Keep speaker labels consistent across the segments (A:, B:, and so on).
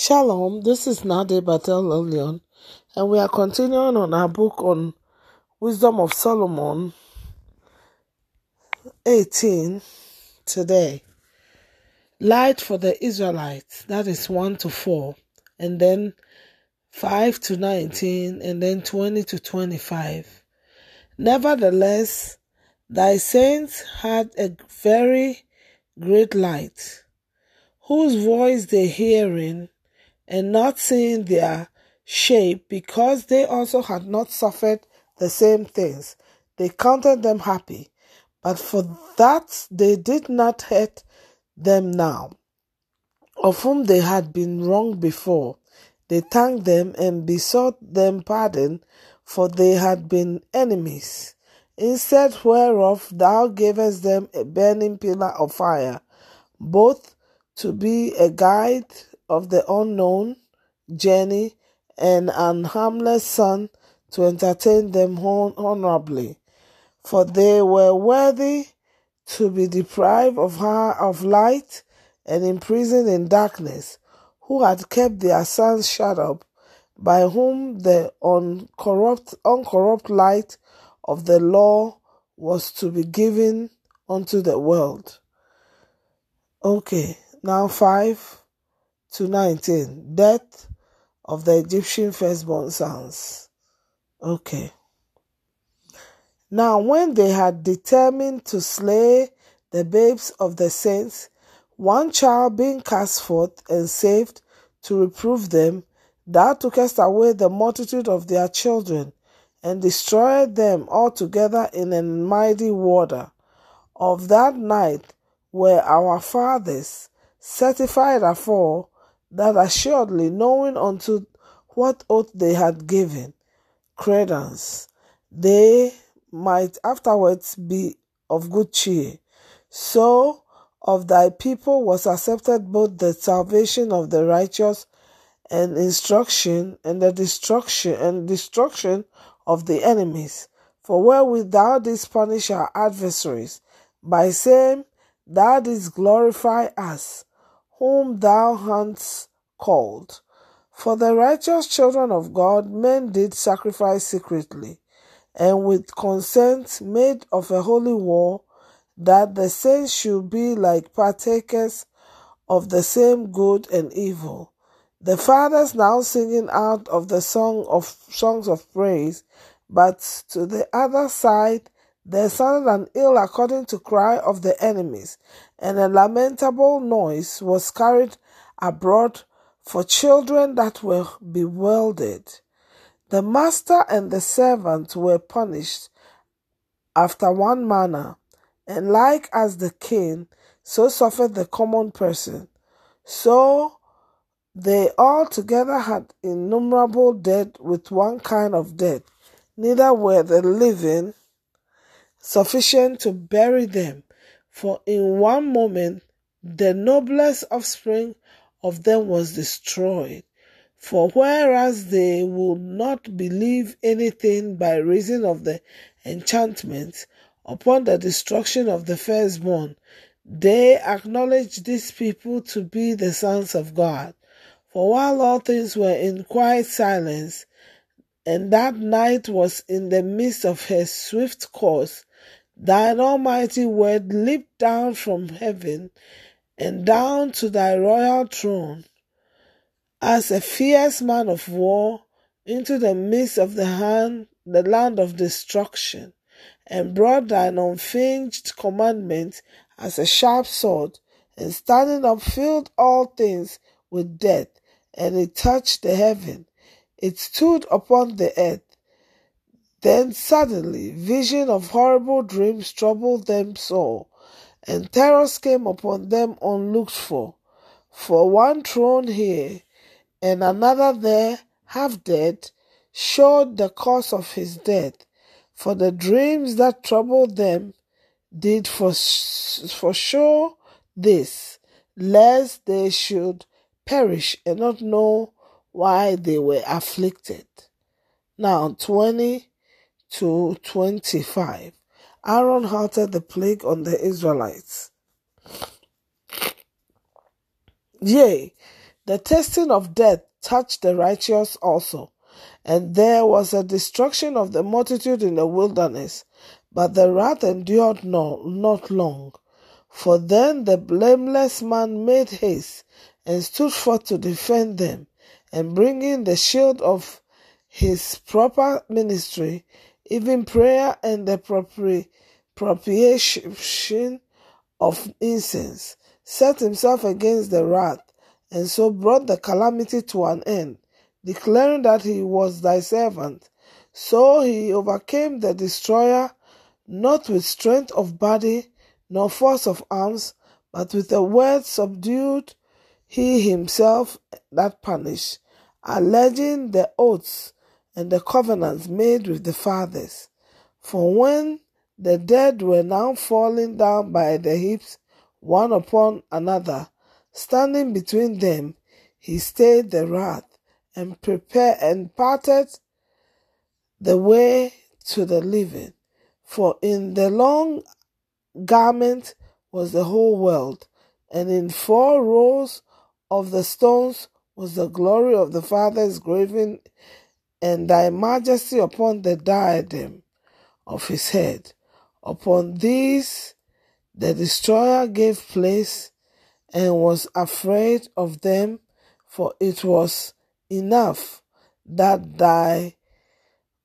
A: Shalom, this is Nade Bat El Elyon, and we are continuing on our book on Wisdom of Solomon 18 today. Light for the Israelites, that is 1 to 4, and then 5 to 19, and then 20 to 25. Nevertheless, thy saints had a very great light, whose voice they hearing and not seeing their shape, because they also had not suffered the same things. They counted them happy, but for that they did not hurt them now, of whom they had been wronged before. They thanked them and besought them pardon, for they had been enemies. Instead whereof thou gavest them a burning pillar of fire, both to be a guide of the unknown journey and an harmless sun to entertain them honorably, for they were worthy to be deprived of her of light and imprisoned in darkness, who had kept their sons shut up, by whom the uncorrupt, uncorrupt light of the law was to be given unto the world. Okay, now five to 19. Death of the Egyptian firstborn sons. Okay. Now, when they had determined to slay the babes of the saints, one child being cast forth and saved to reprove them, thou tookest away the multitude of their children, and destroyed them altogether in a mighty water. Of that night were our fathers certified afore that assuredly knowing unto what oath they had given credence, they might afterwards be of good cheer. So of thy people was accepted both the salvation of the righteous and instruction and the destruction and destruction of the enemies. For wherewith thou didst punish our adversaries, by same thou didst glorify us whom thou hast called. For the righteous children of God men did sacrifice secretly, and with consent made of a holy war, that the saints should be like partakers of the same good and evil. The fathers now singing out of the song of songs of praise, but to the other side there sounded an ill according to cry of the enemies, and a lamentable noise was carried abroad for children that were bewildered. The master and the servant were punished after one manner, and like as the king, so suffered the common person. So they all together had innumerable dead with one kind of death, neither were the living sufficient to bury them, for in one moment the noblest offspring of them was destroyed. For whereas they would not believe anything by reason of the enchantment upon the destruction of the firstborn, they acknowledged these people to be the sons of God. For while all things were in quiet silence, and that night was in the midst of her swift course, Thine almighty word leaped down from heaven and down to thy royal throne as a fierce man of war into the midst of the hand, the land of destruction, and brought thine unfeigned commandment as a sharp sword, and standing up filled all things with death, and it touched the heaven. It stood upon the earth, then suddenly vision of horrible dreams troubled them sore, and terrors came upon them unlooked for. For one thrown here and another there, half dead, showed the cause of his death. For the dreams that troubled them did for, for sure this, lest they should perish and not know why they were afflicted. Now, 20 to 25. Aaron halted the plague on the Israelites. Yea, The testing of death touched the righteous also, and there was a destruction of the multitude in the wilderness, but the wrath endured no, not long. For then the blameless man made haste and stood forth to defend them, and bringing the shield of his proper ministry, even prayer and the propitiation of incense, set himself against the wrath, and so brought the calamity to an end, declaring that he was thy servant. So he overcame the destroyer, not with strength of body, nor force of arms, but with a word subdued he himself that punished, alleging the oaths and the covenants made with the fathers. For when the dead were now falling down by the heaps, one upon another, standing between them, he stayed the wrath and prepared and parted the way to the living. For in the long garment was the whole world, and in four rows of the stones was the glory of the Father's graven, and thy majesty upon the diadem of his head. Upon these the destroyer gave place and was afraid of them, for it was enough that thy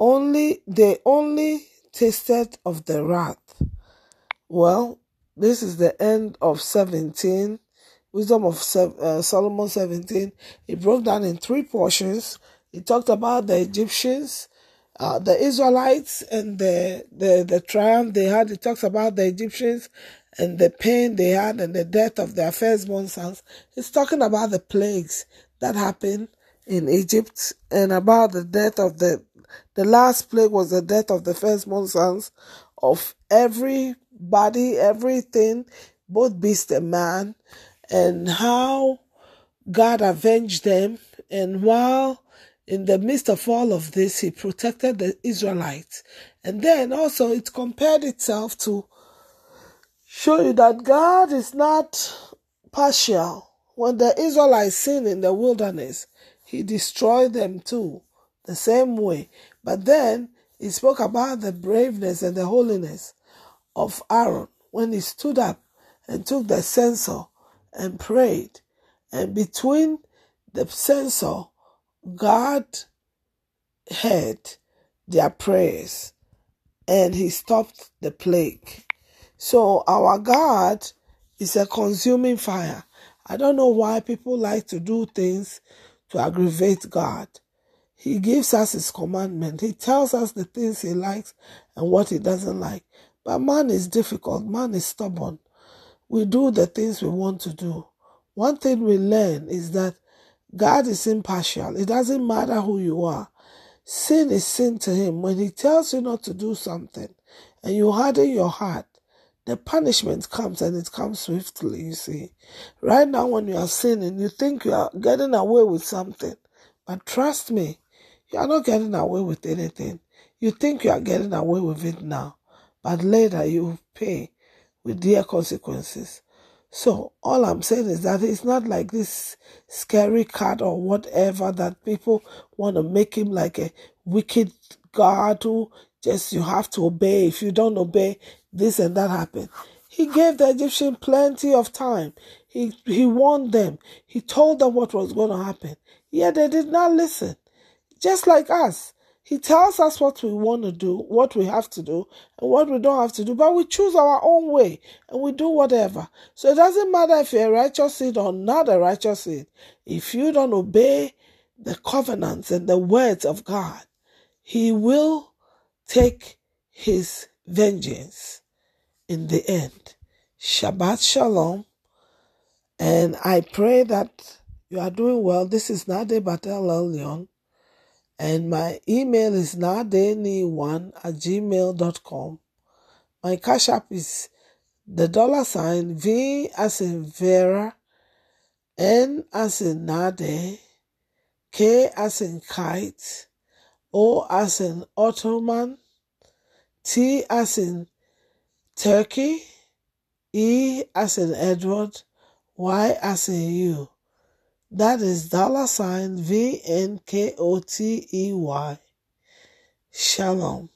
A: only they only tasted of the wrath. Well, this is the end of 17 Wisdom of uh, Solomon 17. It broke down in three portions. It talked about the Egyptians, uh, the Israelites, and the, the, the triumph they had. He talks about the Egyptians and the pain they had and the death of their firstborn sons. He's talking about the plagues that happened in Egypt and about the death of the the last plague was the death of the firstborn sons of everybody, everything, both beast and man and how God avenged them. And while in the midst of all of this, he protected the Israelites. And then also it compared itself to show you that God is not partial. When the Israelites sinned in the wilderness, he destroyed them too, the same way. But then he spoke about the braveness and the holiness of Aaron when he stood up and took the censer and prayed. And between the censer, God heard their prayers and he stopped the plague. So our God is a consuming fire. I don't know why people like to do things to aggravate God. He gives us his commandment. He tells us the things he likes and what he doesn't like. But man is difficult. Man is stubborn we do the things we want to do. One thing we learn is that God is impartial. It doesn't matter who you are. Sin is sin to him. When he tells you not to do something and you harden your heart, the punishment comes and it comes swiftly, you see. Right now, when you are sinning, you think you are getting away with something. But trust me, you are not getting away with anything. You think you are getting away with it now, but later you pay with dear consequences. So all I'm saying is that it's not like this scary cat or whatever that people want to make him like a wicked God who just you have to obey. If you don't obey, this and that happen. He gave the Egyptian plenty of time. He he warned them. He told them what was going to happen. Yet they did not listen. Just like us. He tells us what we want to do, what we have to do, and what we don't have to do, but we choose our own way and we do whatever. So it doesn't matter if you're a righteous seed or not a righteous seed. If you don't obey the covenants and the words of God, He will take His vengeance in the end. Shabbat Shalom. And I pray that you are doing well. This is Nade Bat El Elyon and my email is nadeni1 at gmail.com. My cash app is the dollar sign V as in Vera, N as in Nade, K as in kite, O as in Ottoman, T as in Turkey, E as in Edward, Y as in you. That is dollar sign V N K O T E Y. Shalom.